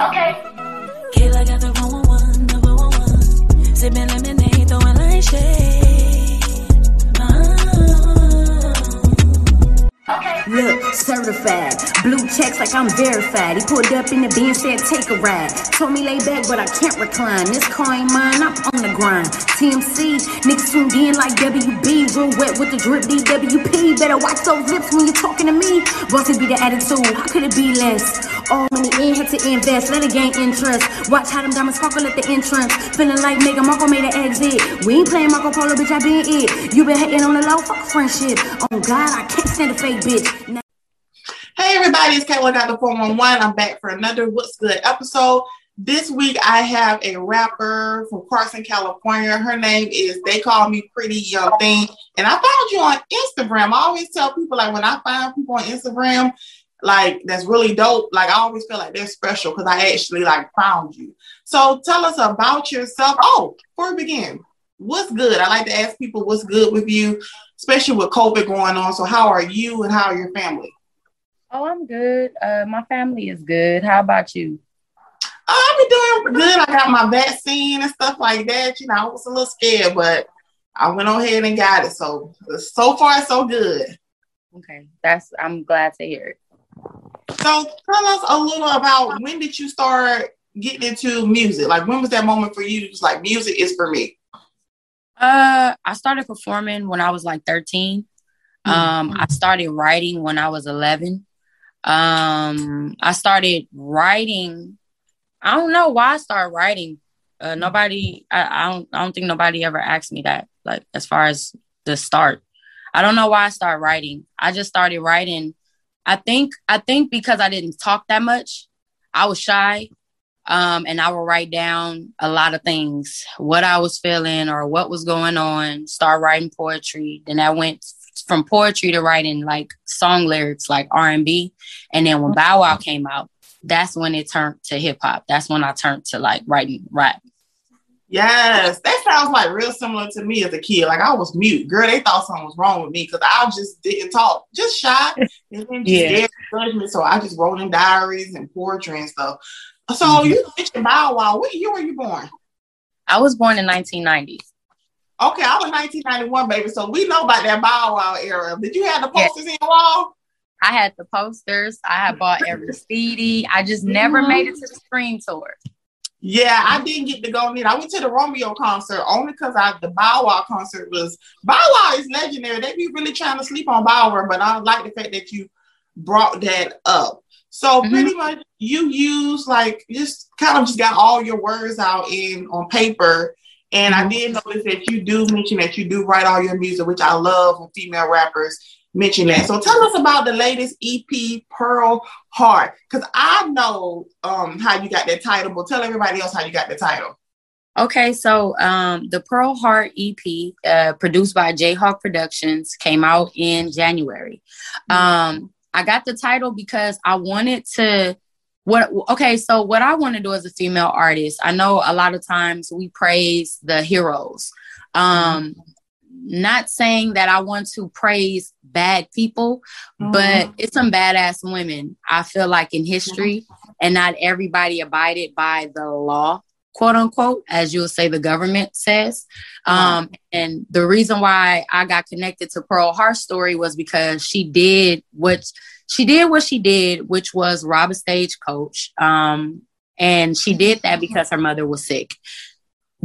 Okay. Kayla got the 111, number one one. Sipping lemonade, throwing light shade. Look, certified. Blue checks like I'm verified. He pulled up in the bin, said take a ride. Told me lay back, but I can't recline. This car ain't mine, I'm on the grind. TMC, niggas tuned in like WB. Real wet with the drip DWP. Better watch those lips when you're talking to me. Bossy be the attitude, how could it be less? All money in, had to invest, let it gain interest. Watch how them diamonds sparkle at the entrance. Feeling like Mega Marco made an exit. We ain't playing Marco Polo, bitch, I been it. You been hating on the low, fuck friendship. Oh God, I can't stand a fake bitch. Now- Hey everybody, it's Kayla got the 411. I'm back for another What's Good episode. This week I have a rapper from Carson, California. Her name is They Call Me Pretty Young Thing. And I found you on Instagram. I always tell people like when I find people on Instagram, like that's really dope. Like I always feel like they're special because I actually like found you. So tell us about yourself. Oh, before we begin, what's good? I like to ask people what's good with you, especially with COVID going on. So how are you and how are your family? Oh, I'm good. Uh, my family is good. How about you? Oh, I've been doing good. I got my vaccine and stuff like that. You know, I was a little scared, but I went on ahead and got it. So so far, so good. Okay, that's. I'm glad to hear it. So tell us a little about when did you start getting into music? Like when was that moment for you? It's like music is for me. Uh, I started performing when I was like 13. Um, I started writing when I was 11. Um, I started writing. I don't know why I started writing. Uh, nobody, I, I don't, I don't think nobody ever asked me that. Like as far as the start, I don't know why I started writing. I just started writing. I think, I think because I didn't talk that much, I was shy. Um, and I would write down a lot of things, what I was feeling or what was going on. Start writing poetry. Then I went from poetry to writing like song lyrics, like R and B. And then when Bow Wow came out, that's when it turned to hip hop. That's when I turned to like writing rap. Yes, that sounds like real similar to me as a kid. Like I was mute. Girl, they thought something was wrong with me because I just didn't talk, just shy and then just Yeah. judgment. So I just wrote in diaries and poetry and stuff. So Mhm. you mentioned Bow Wow. What year were you born? I was born in 1990. Okay, I was 1991, baby. So we know about that Bow Wow era. Did you have the Yeah. posters in your wall? I had the posters. I had bought every CD. I just never made it to the Scream Tour. Yeah, I didn't get to go neither. I went to the Romeo concert only because I the Bow Wow concert was Bow Wow is legendary. They be really trying to sleep on Bow Wow, but I like the fact that you brought that up. So Mhm. pretty much you use like just kind of just got all your words out in on paper. And I did notice that you do mention that you do write all your music, which I love when female rappers mention that. So tell us about the latest EP, Pearl Hart, because I know um, how you got that title, but tell everybody else how you got the title. Okay, so um, the Pearl Hart EP, uh, produced by Jayhawk Productions, came out in January. Um, I got the title because I wanted to. What okay? So what I want to do as a female artist, I know a lot of times we praise the heroes. Um, not saying that I want to praise bad people, but it's some badass women. I feel like in history, and not everybody abided by the law quote unquote, as you'll say the government says. Um, and the reason why I got connected to Pearl Hart story was because she did what she did what she did, which was rob a stagecoach. Um, and she did that because her mother was sick.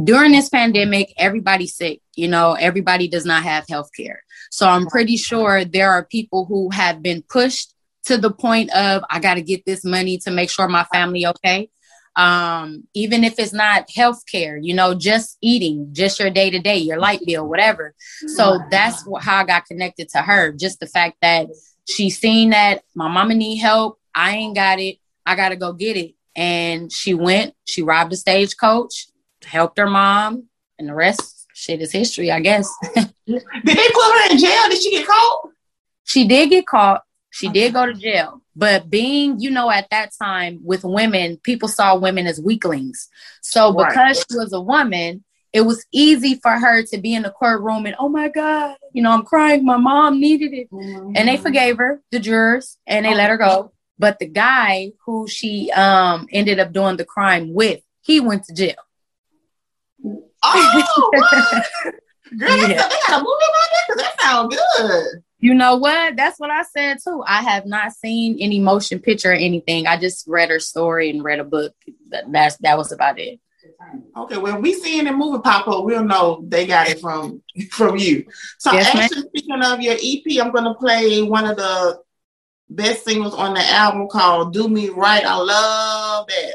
During this pandemic, everybody's sick. You know, everybody does not have health care. So I'm pretty sure there are people who have been pushed to the point of I got to get this money to make sure my family okay um, even if it's not health care, you know, just eating, just your day to day, your light bill, whatever. So that's how I got connected to her. Just the fact that she seen that my mama need help. I ain't got it. I got to go get it. And she went, she robbed a stagecoach, helped her mom, and the rest shit is history, I guess. Did they put her in jail? Did she get caught? she did get caught. She did go to jail. But being, you know, at that time with women, people saw women as weaklings. So Right. because she was a woman, it was easy for her to be in the courtroom and, oh my God, you know, I'm crying. My mom needed it. And they forgave her, the jurors, and they let her go. but the guy who she um ended up doing the crime with, he went to jail. Oh, girl, yeah. they got a movie about that because that sounds good. You know what? That's what I said too. I have not seen any motion picture or anything. I just read her story and read a book. That's that was about it. Okay, well, we see any movie pop up, we'll know they got it from from you. So, yes, actually, ma'am. speaking of your EP, I'm going to play one of the best singles on the album called "Do Me Right." I love that.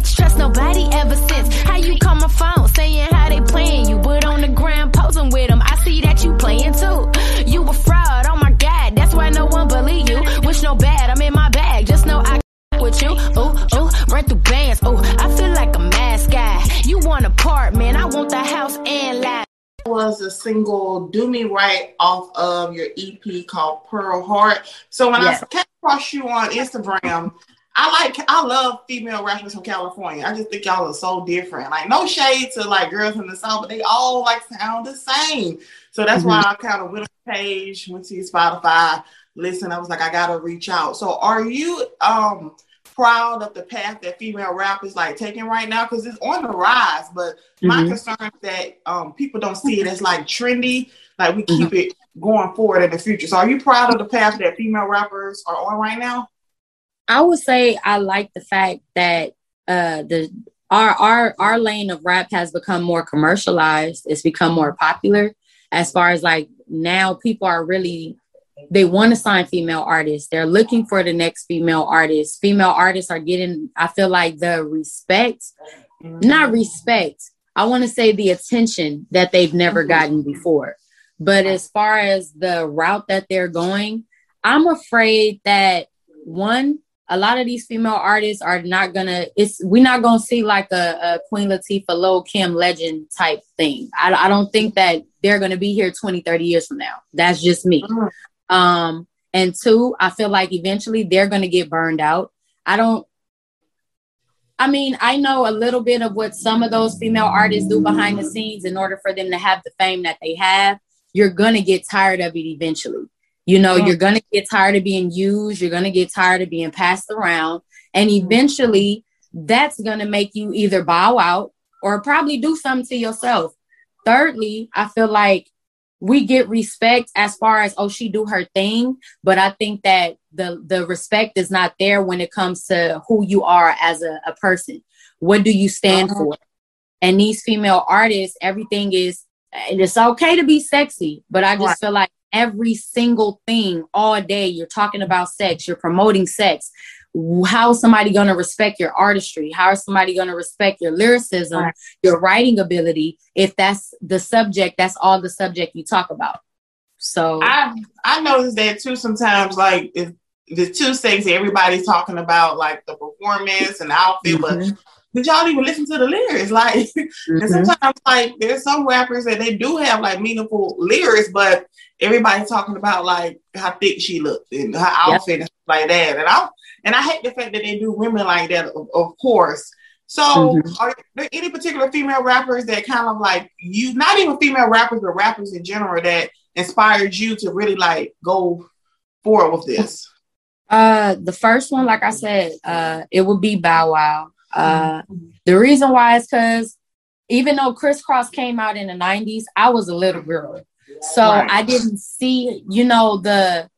I did a switch. Trust nobody ever since. How you call my phone saying how they playing you, but on the ground posing with them. I see that you playing too. You a fraud, oh my god, that's why no one believe you. Wish no bad, I'm in my bag. Just know I with you. Ooh, ooh, run through bands. Ooh, I feel like a mass guy. You want a part, man. I want the house and life was a single "Do Me Right" off of your EP called Pearl Hart. So when yes. I came across you on Instagram, I like I love female rappers from California. I just think y'all are so different. Like no shade to like girls in the South, but they all like sound the same. So that's mm-hmm. why I kind of went on page, went to Spotify, listen. I was like, I gotta reach out. So are you um proud of the path that female rap is like taking right now because it's on the rise. But mm-hmm. my concern is that um, people don't see it as like trendy. Like we keep mm-hmm. it going forward in the future. So are you proud of the path that female rappers are on right now? I would say I like the fact that uh, the our our our lane of rap has become more commercialized. It's become more popular as far as like now people are really they want to sign female artists. They're looking for the next female artist. Female artists are getting, I feel like the respect, not respect. I want to say the attention that they've never gotten before. But as far as the route that they're going, I'm afraid that one, a lot of these female artists are not gonna. It's we're not gonna see like a, a Queen Latifah, Lil Kim legend type thing. I, I don't think that they're gonna be here 20, 30 years from now. That's just me. Um, and two, I feel like eventually they're to get burned out. I don't, I mean, I know a little bit of what some of those female artists do behind the scenes in order for them to have the fame that they have. You're going to get tired of it eventually. You know, yeah. you're going to get tired of being used. You're going to get tired of being passed around. And eventually that's going to make you either bow out or probably do something to yourself. Thirdly, I feel like we get respect as far as oh she do her thing but i think that the the respect is not there when it comes to who you are as a, a person what do you stand uh-huh. for and these female artists everything is it's okay to be sexy but i just right. feel like every single thing all day you're talking about sex you're promoting sex how is somebody going to respect your artistry? How is somebody going to respect your lyricism, right. your writing ability, if that's the subject, that's all the subject you talk about? So I I noticed that too sometimes, like if the two things everybody's talking about, like the performance and outfit, mm-hmm. but did y'all even listen to the lyrics? Like, mm-hmm. and sometimes like there's some rappers that they do have like meaningful lyrics, but everybody's talking about like how thick she looked and her outfit yep. and stuff like that. And I and I hate the fact that they do women like that, of, of course. So, mm-hmm. are there any particular female rappers that kind of like you, not even female rappers, but rappers in general that inspired you to really like go forward with this? Uh, the first one, like I said, uh, it would be Bow Wow. Uh, mm-hmm. the reason why is because even though Kris Kross came out in the 90s, I was a little girl. So right. I didn't see, you know, the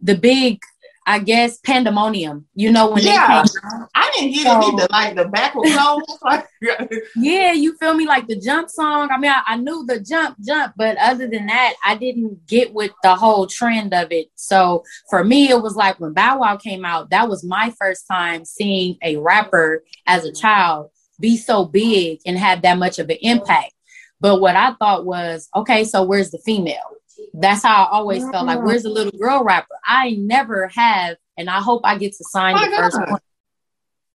the big I guess pandemonium. You know when Yeah. they came. I didn't get So- it either. Like the backward Yeah, you feel me? Like the jump song. I mean, I, I knew the jump, jump, but other than that, I didn't get with the whole trend of it. So for me, it was like when Bow Wow came out, that was my first time seeing a rapper as a child be so big and have that much of an impact. But what I thought was, okay, so where's the female? That's how I always felt like, where's the little girl rapper? I never have, and I hope I get to sign oh My the first one.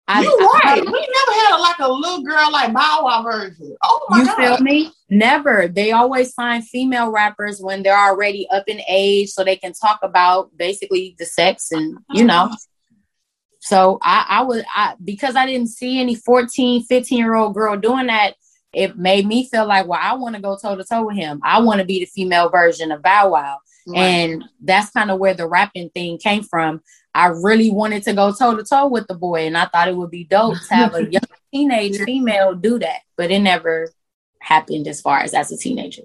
I- you I- right. We never had a, like a little girl like Bow Wow version. Oh my god. you god. feel me? Never. They always find female rappers when they're already up in age so they can talk about basically the sex and you know. Uh-huh. So I, I would I because I didn't see any 14, 15 year old girl doing that, it made me feel like, well, I want to go toe to toe with him. I want to be the female version of Bow Wow. Right. And that's kind of where the rapping thing came from. I really wanted to go toe to toe with the boy, and I thought it would be dope to have a young teenage female do that, but it never happened as far as as a teenager.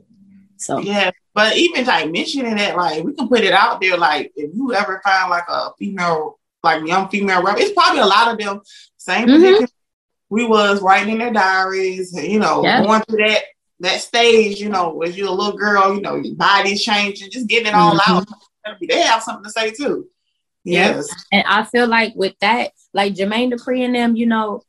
So Yeah, but even like mentioning that, like we can put it out there. Like if you ever find like a female, like young female rapper, it's probably a lot of them same Mhm. We was writing in their diaries, and, you know, Yeah. going through that that stage. You know, as you're a little girl, you know, your body's changing, just getting it all Mhm. out. They have something to say too. Yeah. Yes. And I feel like with that, like Jermaine Dupri and them, you know,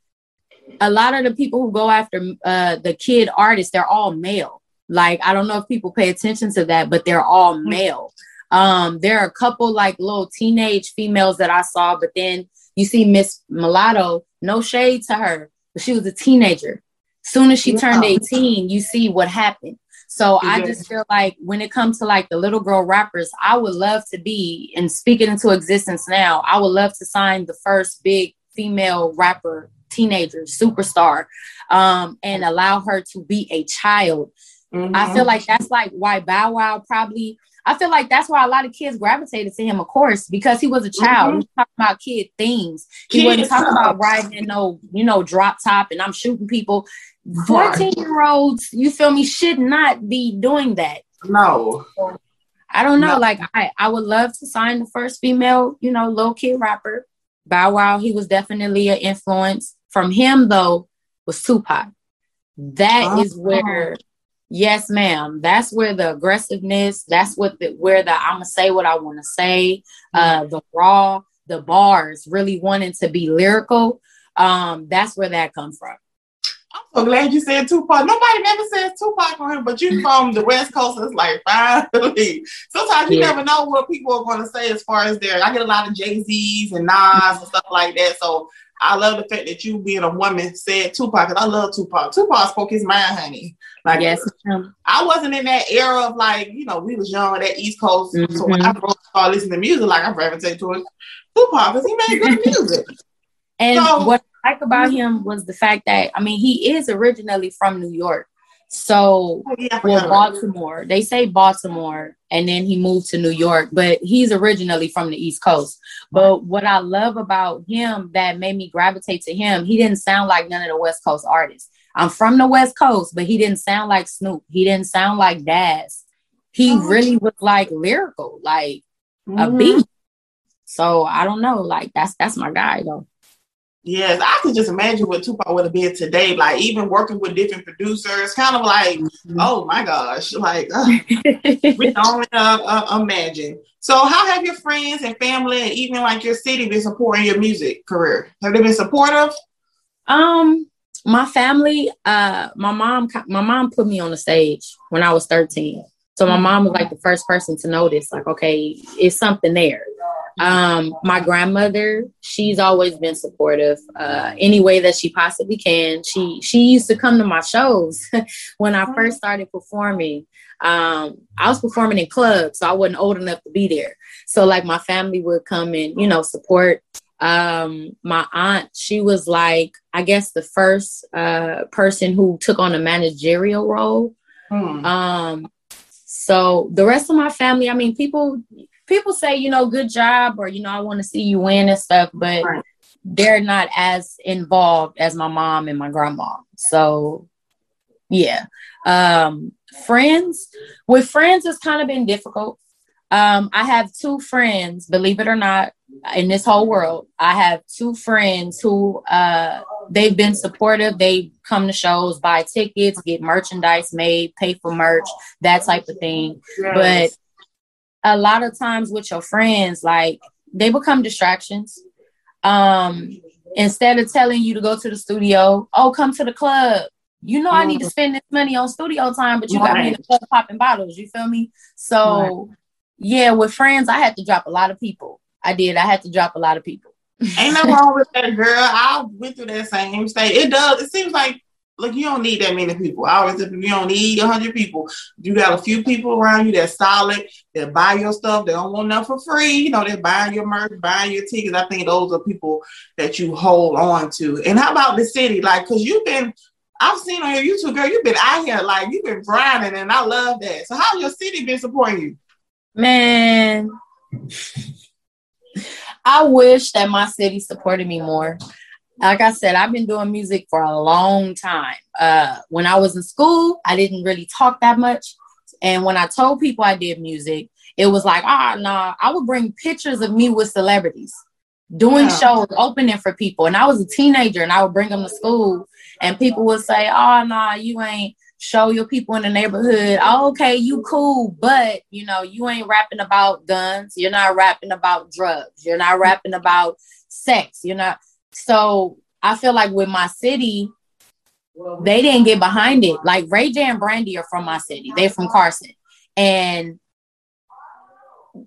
a lot of the people who go after uh, the kid artists, they're all male. Like I don't know if people pay attention to that, but they're all male. Um, there are a couple like little teenage females that I saw, but then you see Miss Mulatto, no shade to her, but she was a teenager. Soon as she turned 18, you see what happened. So I just feel like when it comes to like the little girl rappers, I would love to be and speak it into existence now. I would love to sign the first big female rapper, teenager, superstar, um, and allow her to be a child. I Mhm. feel like that's like why Bow Wow probably. I feel like that's why a lot of kids gravitated to him, of course, because he was a child. Mm-hmm. He was talking about kid things. He Kid wasn't talking about riding in no, you know, drop top and I'm shooting people. 14 year olds, you feel me, should not be doing that. no. I don't know. No. Like I, I would love to sign the first female, you know, low kid rapper. Bow Wow, he was definitely an influence. From him though, was Tupac. That oh. is Oh. where, yes, ma'am. That's where the aggressiveness. That's what the where the I'ma say what I want to say. Uh, the raw, the bars, really wanting to be lyrical. Um, that's where that comes from. I'm so glad you said Tupac. Nobody never says Tupac on him, but you from the West Coast. It's like finally. Sometimes you Yeah. never know what people are going to say as far as their. I get a lot of Jay Z's and Nas and stuff like that. So I love the fact that you being a woman said Tupac because I love Tupac. Tupac spoke his mind, honey. Like yes. I wasn't in that era of like you know we was young that East Coast. So when Mhm. I first started listening to music, like I gravitated towards Tupac because he made good music. And So- what I like about him was the fact that I mean he is originally from New York. So Oh, yeah, well forgot about that. Baltimore. They say Baltimore and then he moved to New York, but he's originally from the East Coast. But what I love about him that made me gravitate to him, he didn't sound like none of the West Coast artists. I'm from the West Coast, but he didn't sound like Snoop. He didn't sound like Daz. He Oh. really was like lyrical, like a Mhm. beat. So I don't know, like that's that's my guy though. Yes, I could just imagine what Tupac would have been today. Like even working with different producers, kind of like, Mm-hmm. oh my gosh, like uh, we can only uh, uh, imagine. So, how have your friends and family, and even like your city, been supporting your music career? Have they been supportive? Um, my family, uh, my mom, my mom put me on the stage when I was 13. So my mom was like the first person to notice, like, okay, it's something there. Um, my grandmother, she's always been supportive, uh, any way that she possibly can. She she used to come to my shows when I first started performing. Um, I was performing in clubs, so I wasn't old enough to be there. So like my family would come and you know support um my aunt she was like i guess the first uh person who took on a managerial role Hmm. um so the rest of my family i mean people people say you know good job or you know i want to see you win and stuff but Right. they're not as involved as my mom and my grandma so yeah um friends with friends it's kind of been difficult Um, I have two friends, believe it or not, in this whole world. I have two friends who uh they've been supportive. They come to shows, buy tickets, get merchandise made, pay for merch, that type of thing. Yes. But a lot of times with your friends, like they become distractions. Um, instead of telling you to go to the studio, oh, come to the club. You know. I need to mm. spend this money on studio time, but you right. got me in the club popping bottles. You feel me? So, right. Yeah, with friends, I had to drop a lot of people. I did. I had to drop a lot of people. Ain't no wrong with that, girl. I went through that same state. It does. It seems like look, you don't need that many people. I always say you don't need hundred people. You got a few people around you that's solid, that buy your stuff, they don't want nothing for free. You know, they're buying your merch, buying your tickets. I think those are people that you hold on to. And how about the city? Like, cause you've been I've seen on your YouTube, girl, you've been out here like you've been grinding, and I love that. So how your city been supporting you? Man. I wish that my city supported me more like I said, I've been doing music for a long time. Uh, when I was in school, I didn't really talk that much. And when I told people I did music, it was like, ah, oh, nah, I would bring pictures of me with celebrities doing yeah. shows, opening for people. And I was a teenager and I would bring them to school and people would say, oh, nah, you ain't show your people in the neighborhood. Oh, okay, you cool, but you know, you ain't rapping about guns. You're not rapping about drugs. You're not rapping about sex. You're not. So I feel like with my city, they didn't get behind it. Like Ray J and Brandy are from my city. They're from Carson. And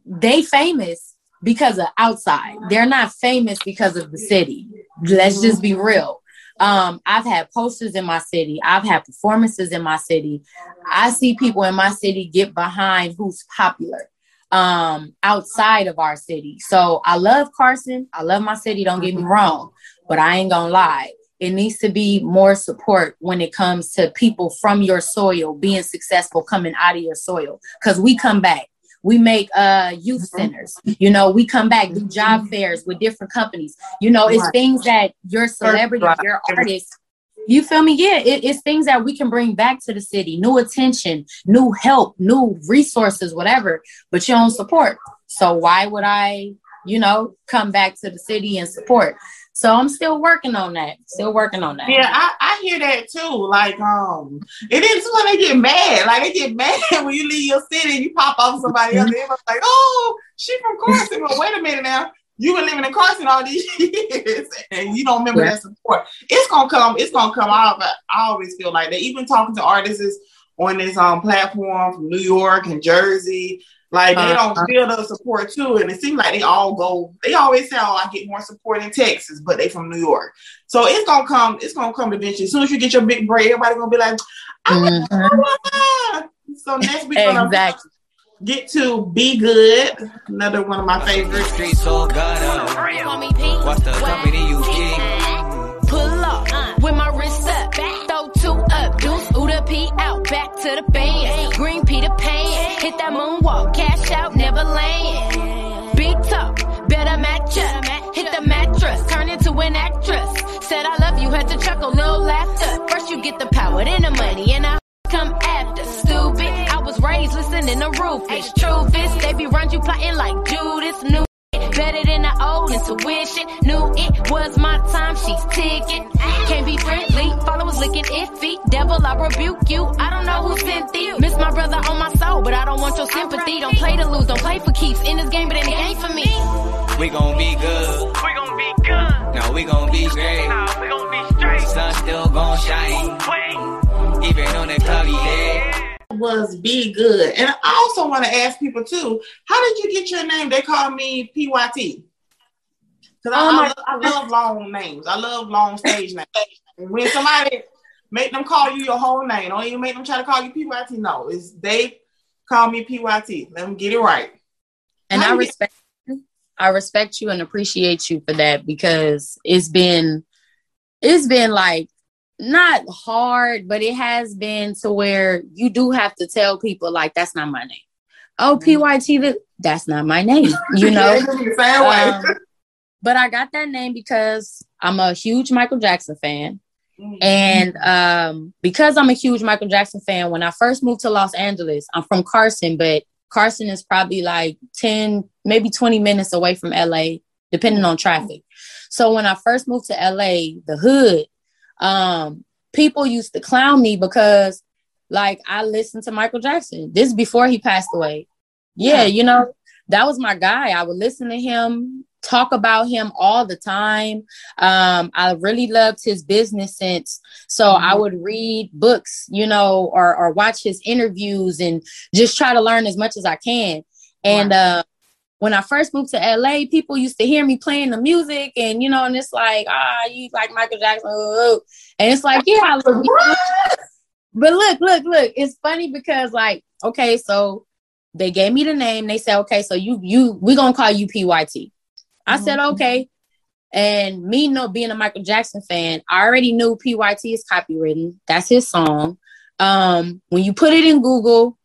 they famous because of outside. They're not famous because of the city. Let's just be real. Um, I've had posters in my city. I've had performances in my city. I see people in my city get behind who's popular um, outside of our city. So I love Carson. I love my city. Don't get me wrong, but I ain't gonna lie. It needs to be more support when it comes to people from your soil being successful coming out of your soil. Cause we come back. We make uh youth mm-hmm. centers. You know, we come back, do job fairs with different companies. You know, it's things that your celebrity, your artist you feel me? Yeah, it, it's things that we can bring back to the city, new attention, new help, new resources, whatever, but you don't support. So why would I, you know, come back to the city and support? So I'm still working on that. Still working on that. Yeah, I, I hear that too. Like, um, it is when they get mad. Like they get mad when you leave your city and you pop off somebody else. They're like, oh, she from Carson. Well, wait a minute now you've been living in Carson all these years and you don't remember yeah. that support. It's gonna come, it's gonna come out. But I always feel like that. Even talking to artists on this um platform from New York and Jersey, like they don't uh-huh. feel the support too. And it seems like they all go, they always say, Oh, I get more support in Texas, but they from New York. So it's gonna come, it's gonna come eventually. As soon as you get your big break, everybody gonna be like, mm-hmm. So next week, exactly get to Be Good, another one of my favorites. Streets all What's the company you keep? Pull up with my wrist up, back throw two up, deuce, Uda P out, back to the band. Hit that moonwalk, cash out, never land. Big talk, better match up, hit the mattress, turn into an actress. Said I love you, had to chuckle, no laughter. First you get the power, then the money, and I come after. Stupid, I was raised listening to Rufus. Truth is, they be run you plotting like Judas. New better than the old intuition. Knew it was my time, she's ticking. Can't be friendly, followers looking iffy. Devil, I rebuke you. I don't know who sent thee. Miss my brother on my soul, but I don't want your sympathy. Don't play to lose, don't play for keeps. In this game, but in the game for me. We gon' be good. We gon' be good. No, we gon' be straight. Nah, we gon' be straight. Sun still gon' shine. Wait even on that cloudy day. Was be good. And I also want to ask people too, how did you get your name? They call me PYT. Because I, oh I, I, love long names. I love long stage names. And when somebody make them call you your whole name, don't even make them try to call you PYT. No, it's they call me PYT. Let them get it right. And how I respect get- I respect you and appreciate you for that because it's been it's been like not hard, but it has been to where you do have to tell people like that's not my name. Oh, mm-hmm. PYT, that's not my name, you know. um, but I got that name because I'm a huge Michael Jackson fan. Mm-hmm. And um, because I'm a huge Michael Jackson fan, when I first moved to Los Angeles, I'm from Carson, but Carson is probably like 10, maybe 20 minutes away from LA, depending on traffic. So when I first moved to LA, the hood, um, people used to clown me because like I listened to Michael Jackson. This is before he passed away. Yeah, you know, that was my guy. I would listen to him, talk about him all the time. Um, I really loved his business sense. So mm-hmm. I would read books, you know, or or watch his interviews and just try to learn as much as I can. And uh when I first moved to LA, people used to hear me playing the music, and you know, and it's like, ah, you like Michael Jackson, and it's like, yeah, I love you. But look, look, look, it's funny because like, okay, so they gave me the name. They said, okay, so you you we're gonna call you PYT. I mm-hmm. said, okay. And me know being a Michael Jackson fan, I already knew PYT is copywritten. That's his song. Um, when you put it in Google,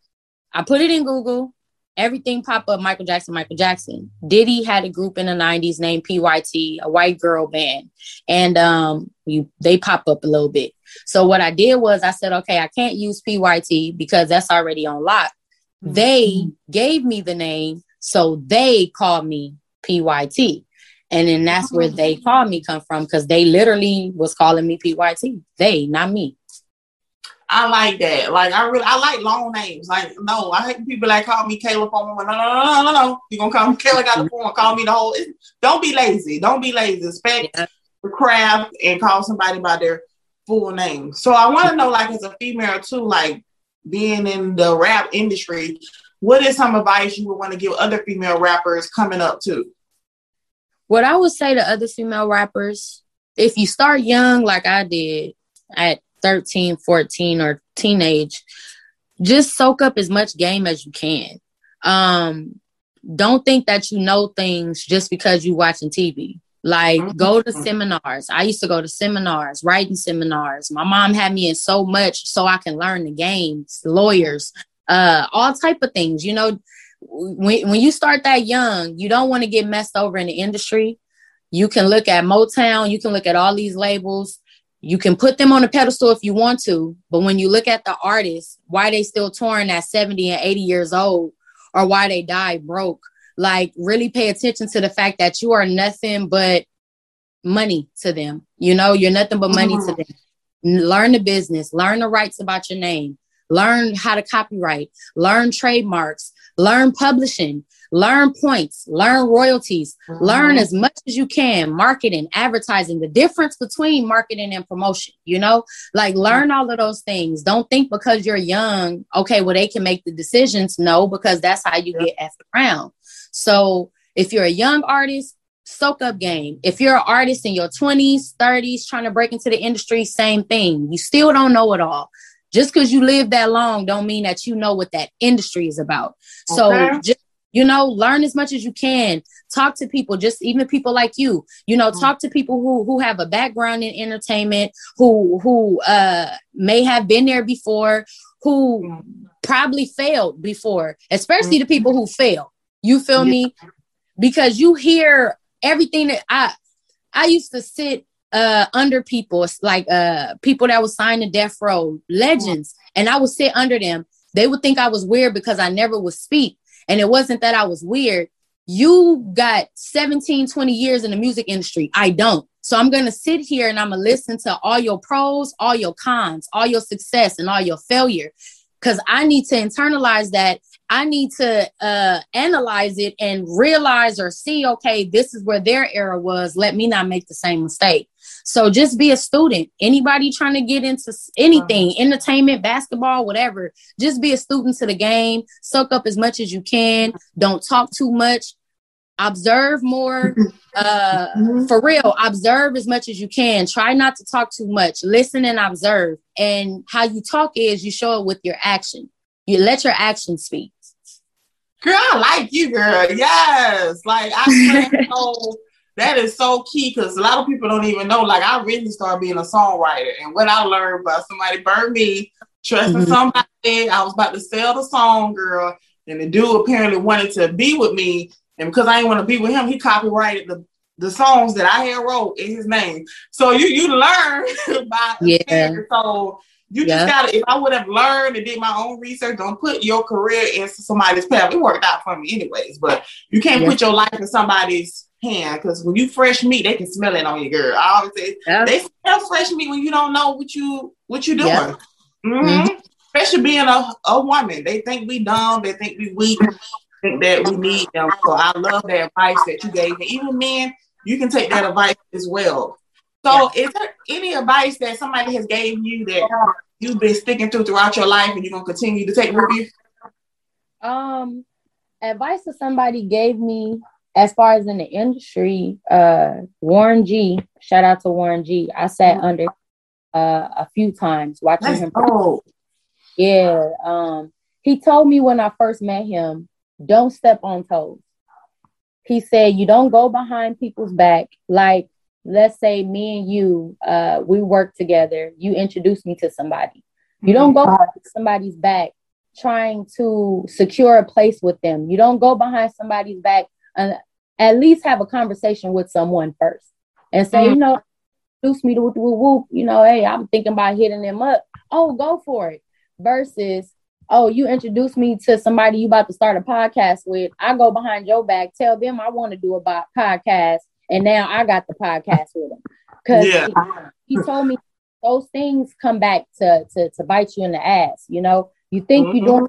I put it in Google everything pop up Michael Jackson, Michael Jackson. Diddy had a group in the 90s named PYT, a white girl band. And um you they pop up a little bit. So what I did was I said, okay, I can't use PYT because that's already on lock. Mm-hmm. They gave me the name, so they called me PYT. And then that's where they called me come from because they literally was calling me PYT. They, not me. I like that. Like I really, I like long names. Like no, I hate people that call me Kayla Forman. No, no, no, no, no, no. You gonna call me Kayla got the phone? Call me the whole. Don't be lazy. Don't be lazy. Respect the craft and call somebody by their full name. So I want to know, like as a female too, like being in the rap industry, what is some advice you would want to give other female rappers coming up too? What I would say to other female rappers, if you start young like I did at 13, 14, or teenage, just soak up as much game as you can. Um, don't think that you know things just because you're watching TV. Like mm-hmm. go to seminars. I used to go to seminars, writing seminars. My mom had me in so much so I can learn the games, lawyers, uh, all type of things. You know, when when you start that young, you don't want to get messed over in the industry. You can look at Motown, you can look at all these labels you can put them on a pedestal if you want to, but when you look at the artists, why they still touring at 70 and 80 years old or why they die broke, like really pay attention to the fact that you are nothing but money to them. You know, you're nothing but money mm-hmm. to them. Learn the business, learn the rights about your name, learn how to copyright, learn trademarks, learn publishing, learn points, learn royalties, mm-hmm. learn as much as you can, marketing, advertising, the difference between marketing and promotion, you know, like learn all of those things. Don't think because you're young, okay, well, they can make the decisions. No, because that's how you get effed around. So if you're a young artist, soak up game. If you're an artist in your 20s, 30s, trying to break into the industry, same thing. You still don't know it all. Just because you live that long don't mean that you know what that industry is about. So just you know learn as much as you can. Talk to people just even people like you. You know talk to people who who have a background in entertainment who who uh may have been there before who probably failed before especially the people who fail you feel me? Because you hear everything that i i used to sit uh under people like uh people that was signed to death row legends. And i would sit under them. They would think i was weird because i never would speak and it wasn't that I was weird. You got 17, 20 years in the music industry. I don't. So I'm going to sit here and I'm going to listen to all your pros, all your cons, all your success, and all your failure. Because I need to internalize that. I need to uh, analyze it and realize or see, okay, this is where their error was. Let me not make the same mistake. So just be a student. Anybody trying to get into anything, entertainment, basketball, whatever, just be a student to the game. Soak up as much as you can. Don't talk too much. Observe more. Uh, mm-hmm. for real, observe as much as you can. Try not to talk too much. Listen and observe. And how you talk is you show it with your action. You let your action speak. Girl, I like you, girl. Yes. Like I so that is so key because a lot of people don't even know. Like I really started being a songwriter, and what I learned by somebody burned me trusting mm-hmm. somebody. I was about to sell the song, girl, and the dude apparently wanted to be with me, and because I didn't want to be with him, he copyrighted the the songs that I had wrote in his name. So you you learn by yeah. So You just gotta. If I would have learned and did my own research, don't put your career into somebody's path. It worked out for me, anyways. But you can't put your life in somebody's hand because when you fresh meat, they can smell it on you, girl. I always say they smell fresh meat when you don't know what you what you doing. Mm-hmm. Mm-hmm. Especially being a, a woman, they think we dumb. They think we weak. think that we need them. So I love that advice that you gave me. Even men, you can take that advice as well. So, yeah. is there any advice that somebody has gave you that you've been sticking to throughout your life, and you're gonna continue to take with you? Um, advice that somebody gave me as far as in the industry, uh, Warren G. Shout out to Warren G. I sat mm-hmm. under uh, a few times watching Let's him. Oh, yeah. Um, he told me when I first met him, don't step on toes. He said you don't go behind people's back like let's say me and you, uh, we work together, you introduce me to somebody. You don't go behind somebody's back trying to secure a place with them. You don't go behind somebody's back and at least have a conversation with someone first and say, mm-hmm. you know, introduce me to whoop, whoop, whoop. You know, hey, I'm thinking about hitting them up. Oh, go for it. Versus, oh, you introduce me to somebody you about to start a podcast with. I go behind your back, tell them I want to do a podcast and now I got the podcast with him because yeah. he, he, told me those things come back to, to to bite you in the ass. You know, you think mm-hmm. you're doing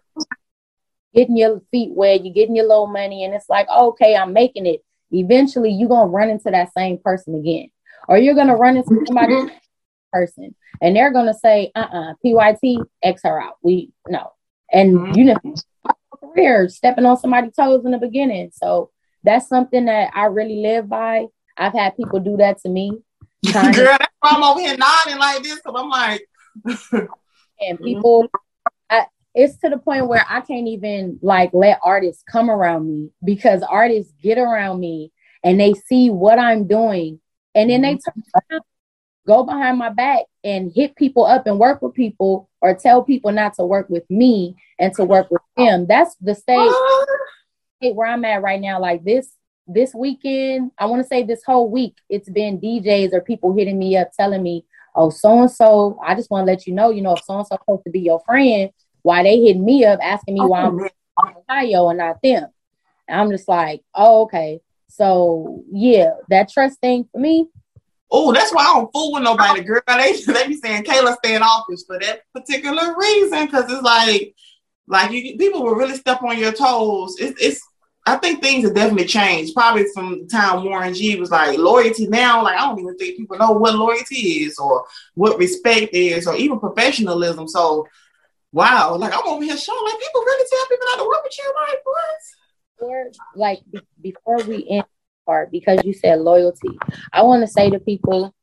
getting your feet wet, you're getting your little money, and it's like, okay, I'm making it. Eventually, you're gonna run into that same person again, or you're gonna run into somebody mm-hmm. person, and they're gonna say, uh, uh-uh, uh PYT, X her out. We no, and mm-hmm. you know, career stepping on somebody's toes in the beginning. So that's something that I really live by. I've had people do that to me. Girl, that's why I'm over here nodding like this because I'm like, and people, I, it's to the point where I can't even like let artists come around me because artists get around me and they see what I'm doing, and then they mm-hmm. around, go behind my back and hit people up and work with people or tell people not to work with me and to work with them. That's the stage where I'm at right now. Like this this weekend, I want to say this whole week, it's been DJs or people hitting me up telling me, oh, so and so, I just want to let you know, you know, if so and so supposed to be your friend, why they hitting me up asking me why I'm in Ohio and not them. And I'm just like, oh, okay. So yeah, that trust thing for me. Oh, that's why I don't fool with nobody, girl. They, they be saying Kayla stay in office for that particular reason. Cause it's like, like you people will really step on your toes. It's, it's I think things have definitely changed. Probably from the time Warren G was like loyalty now, like I don't even think people know what loyalty is or what respect is or even professionalism. So wow, like I'm over here showing like people really tell people not to work with you like what? like before we end part, because you said loyalty, I want to say to people,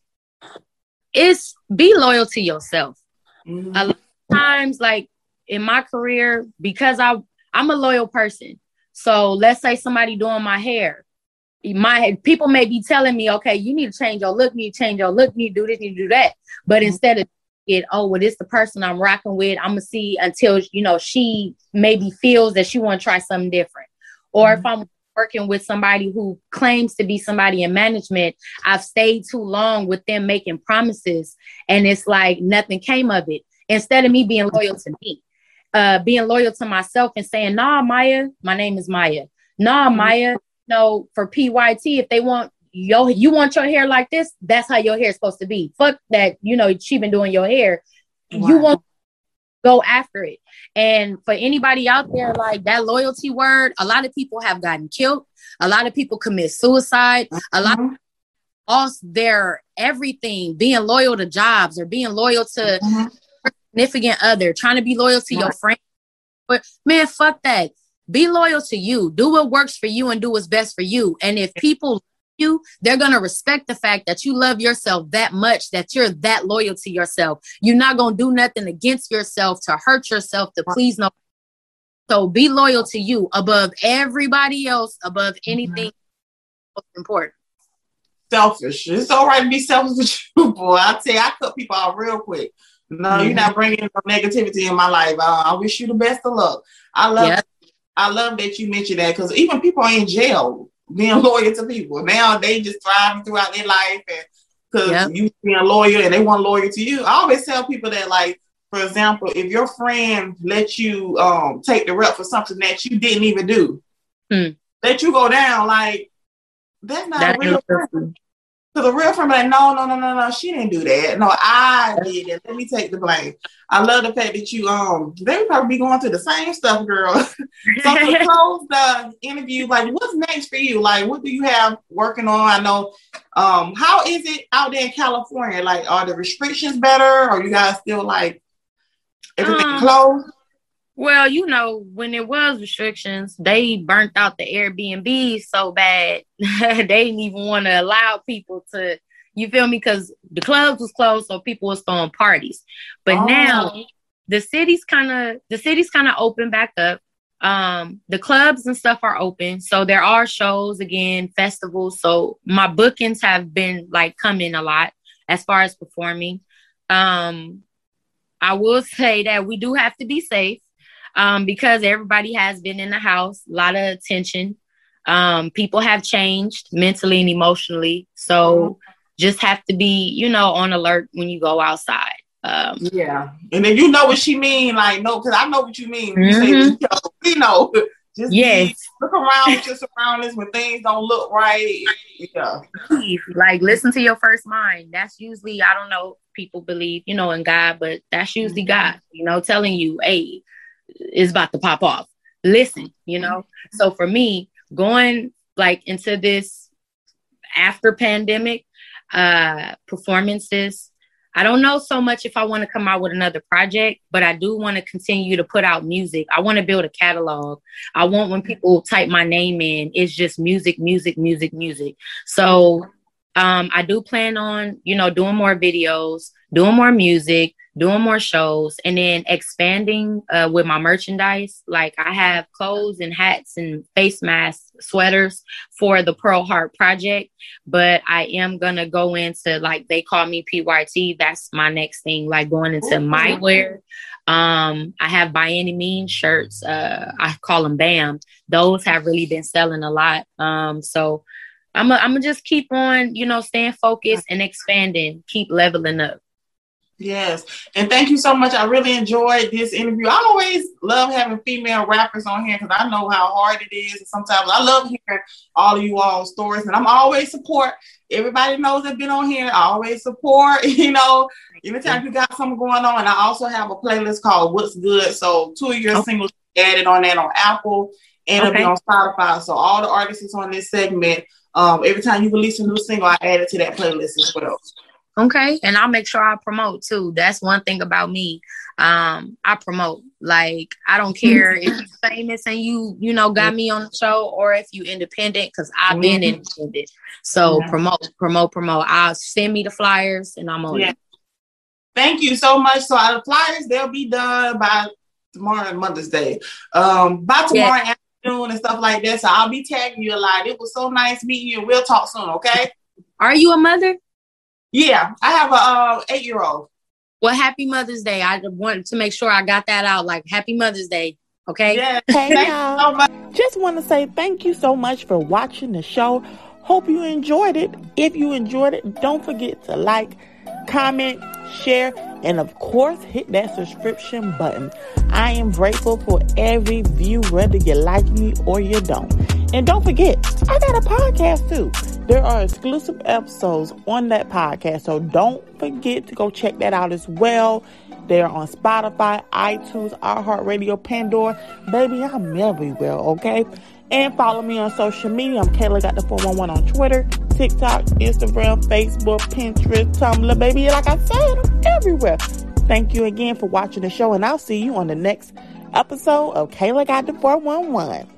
it's be loyal to yourself. Mm-hmm. A lot of times, like in my career, because I I'm a loyal person so let's say somebody doing my hair. My people may be telling me, okay, you need to change your look, you need to change your look, you need to do this, you need to do that. But mm-hmm. instead of it, oh, well, this the person I'm rocking with. I'm gonna see until you know she maybe feels that she want to try something different. Or mm-hmm. if I'm working with somebody who claims to be somebody in management, I've stayed too long with them making promises, and it's like nothing came of it. Instead of me being loyal to me, uh, being loyal to myself and saying, nah, Maya, my name is Maya. Nah, mm-hmm. Maya, no, for PYT, if they want yo, you want your hair like this, that's how your hair is supposed to be. Fuck that, you know, she been doing your hair. Wow. You want go after it. And for anybody out there, like that loyalty word, a lot of people have gotten killed. A lot of people commit suicide. A lot mm-hmm. lost their everything, being loyal to jobs or being loyal to mm-hmm significant other, trying to be loyal to your friend. But man, fuck that. Be loyal to you. Do what works for you and do what's best for you. And if people you, they're going to respect the fact that you love yourself that much, that you're that loyal to yourself. You're not going to do nothing against yourself to hurt yourself, to please no. So be loyal to you above everybody else, above mm-hmm. anything mm-hmm. important. Selfish. It's all right to be selfish with you, boy. I tell you, I cut people off real quick. No, mm-hmm. you're not bringing no negativity in my life. Uh, I wish you the best of luck. I love, yeah. I love that you mentioned that because even people are in jail being loyal to people. Now they just thriving throughout their life and because yep. you being loyal and they want loyal to you. I always tell people that like for example, if your friend let you um take the rep for something that you didn't even do, hmm. let you go down, like that's not that real friend. Because a real friend like, no, no, no, no, no, she didn't do that. No, I did it. Let me take the blame. I love the fact that you um they would probably be going through the same stuff, girl. so to close the interview, like what's next for you? Like what do you have working on? I know um how is it out there in California? Like are the restrictions better or you guys still like everything um, closed? Well, you know, when there was restrictions, they burnt out the Airbnb so bad they didn't even want to allow people to. You feel me? Because the clubs was closed, so people was throwing parties. But oh. now the city's kind of the city's kind of open back up. Um, the clubs and stuff are open, so there are shows again, festivals. So my bookings have been like coming a lot as far as performing. Um, I will say that we do have to be safe um, because everybody has been in the house, a lot of attention. Um, people have changed mentally and emotionally. So just have to be, you know, on alert when you go outside. Um, yeah. And then you know what she mean, like, no, because I know what you mean. You mm-hmm. say, you know, just yes. look around with your surroundings when things don't look right. Yeah. Like listen to your first mind. That's usually, I don't know, people believe, you know, in God, but that's usually mm-hmm. God, you know, telling you, hey, is about to pop off. Listen, you know. So for me, going like into this after pandemic uh performances, I don't know so much if I want to come out with another project, but I do want to continue to put out music. I want to build a catalog. I want when people type my name in, it's just music, music, music, music. So um, I do plan on, you know, doing more videos, doing more music, doing more shows and then expanding uh, with my merchandise. Like I have clothes and hats and face masks, sweaters for the Pearl Hart project, but I am gonna go into like they call me PYT. That's my next thing, like going into Ooh. my wear. Um, I have by any means shirts. Uh, I call them BAM. Those have really been selling a lot. Um, so I'm gonna just keep on, you know, staying focused and expanding, keep leveling up. Yes. And thank you so much. I really enjoyed this interview. I always love having female rappers on here because I know how hard it is. And sometimes I love hearing all of you all stories. And I'm always support. Everybody knows I've been on here. I always support, you know, anytime you got something going on. And I also have a playlist called What's Good. So two of your okay. singles added on that on Apple and okay. it'll be on Spotify. So all the artists on this segment, um, every time you release a new single, I add it to that playlist as well. Okay. And I'll make sure I promote too. That's one thing about me. Um, I promote. Like I don't care if you're famous and you, you know, got me on the show or if you independent, because I've been independent. So yeah. promote, promote, promote. I'll send me the flyers and I'm on yeah. it. Thank you so much. So the flyers, they'll be done by tomorrow Mother's Day. Um, by tomorrow yeah. afternoon and stuff like that. So I'll be tagging you a lot. It was so nice meeting you. We'll talk soon, okay? Are you a mother? Yeah, I have a uh, eight year old. Well, happy Mother's Day. I wanted to make sure I got that out. Like, happy Mother's Day. Okay. Yeah. Hey, y'all. So Just want to say thank you so much for watching the show. Hope you enjoyed it. If you enjoyed it, don't forget to like, comment, share, and of course, hit that subscription button. I am grateful for every view, whether you like me or you don't. And don't forget, I got a podcast too. There are exclusive episodes on that podcast, so don't forget to go check that out as well. They're on Spotify, iTunes, iHeartRadio, Pandora. Baby, I'm everywhere, okay? And follow me on social media. I'm Kayla Got the 411 on Twitter, TikTok, Instagram, Facebook, Pinterest, Tumblr. Baby, like I said, I'm everywhere. Thank you again for watching the show, and I'll see you on the next episode of Kayla Got the 411.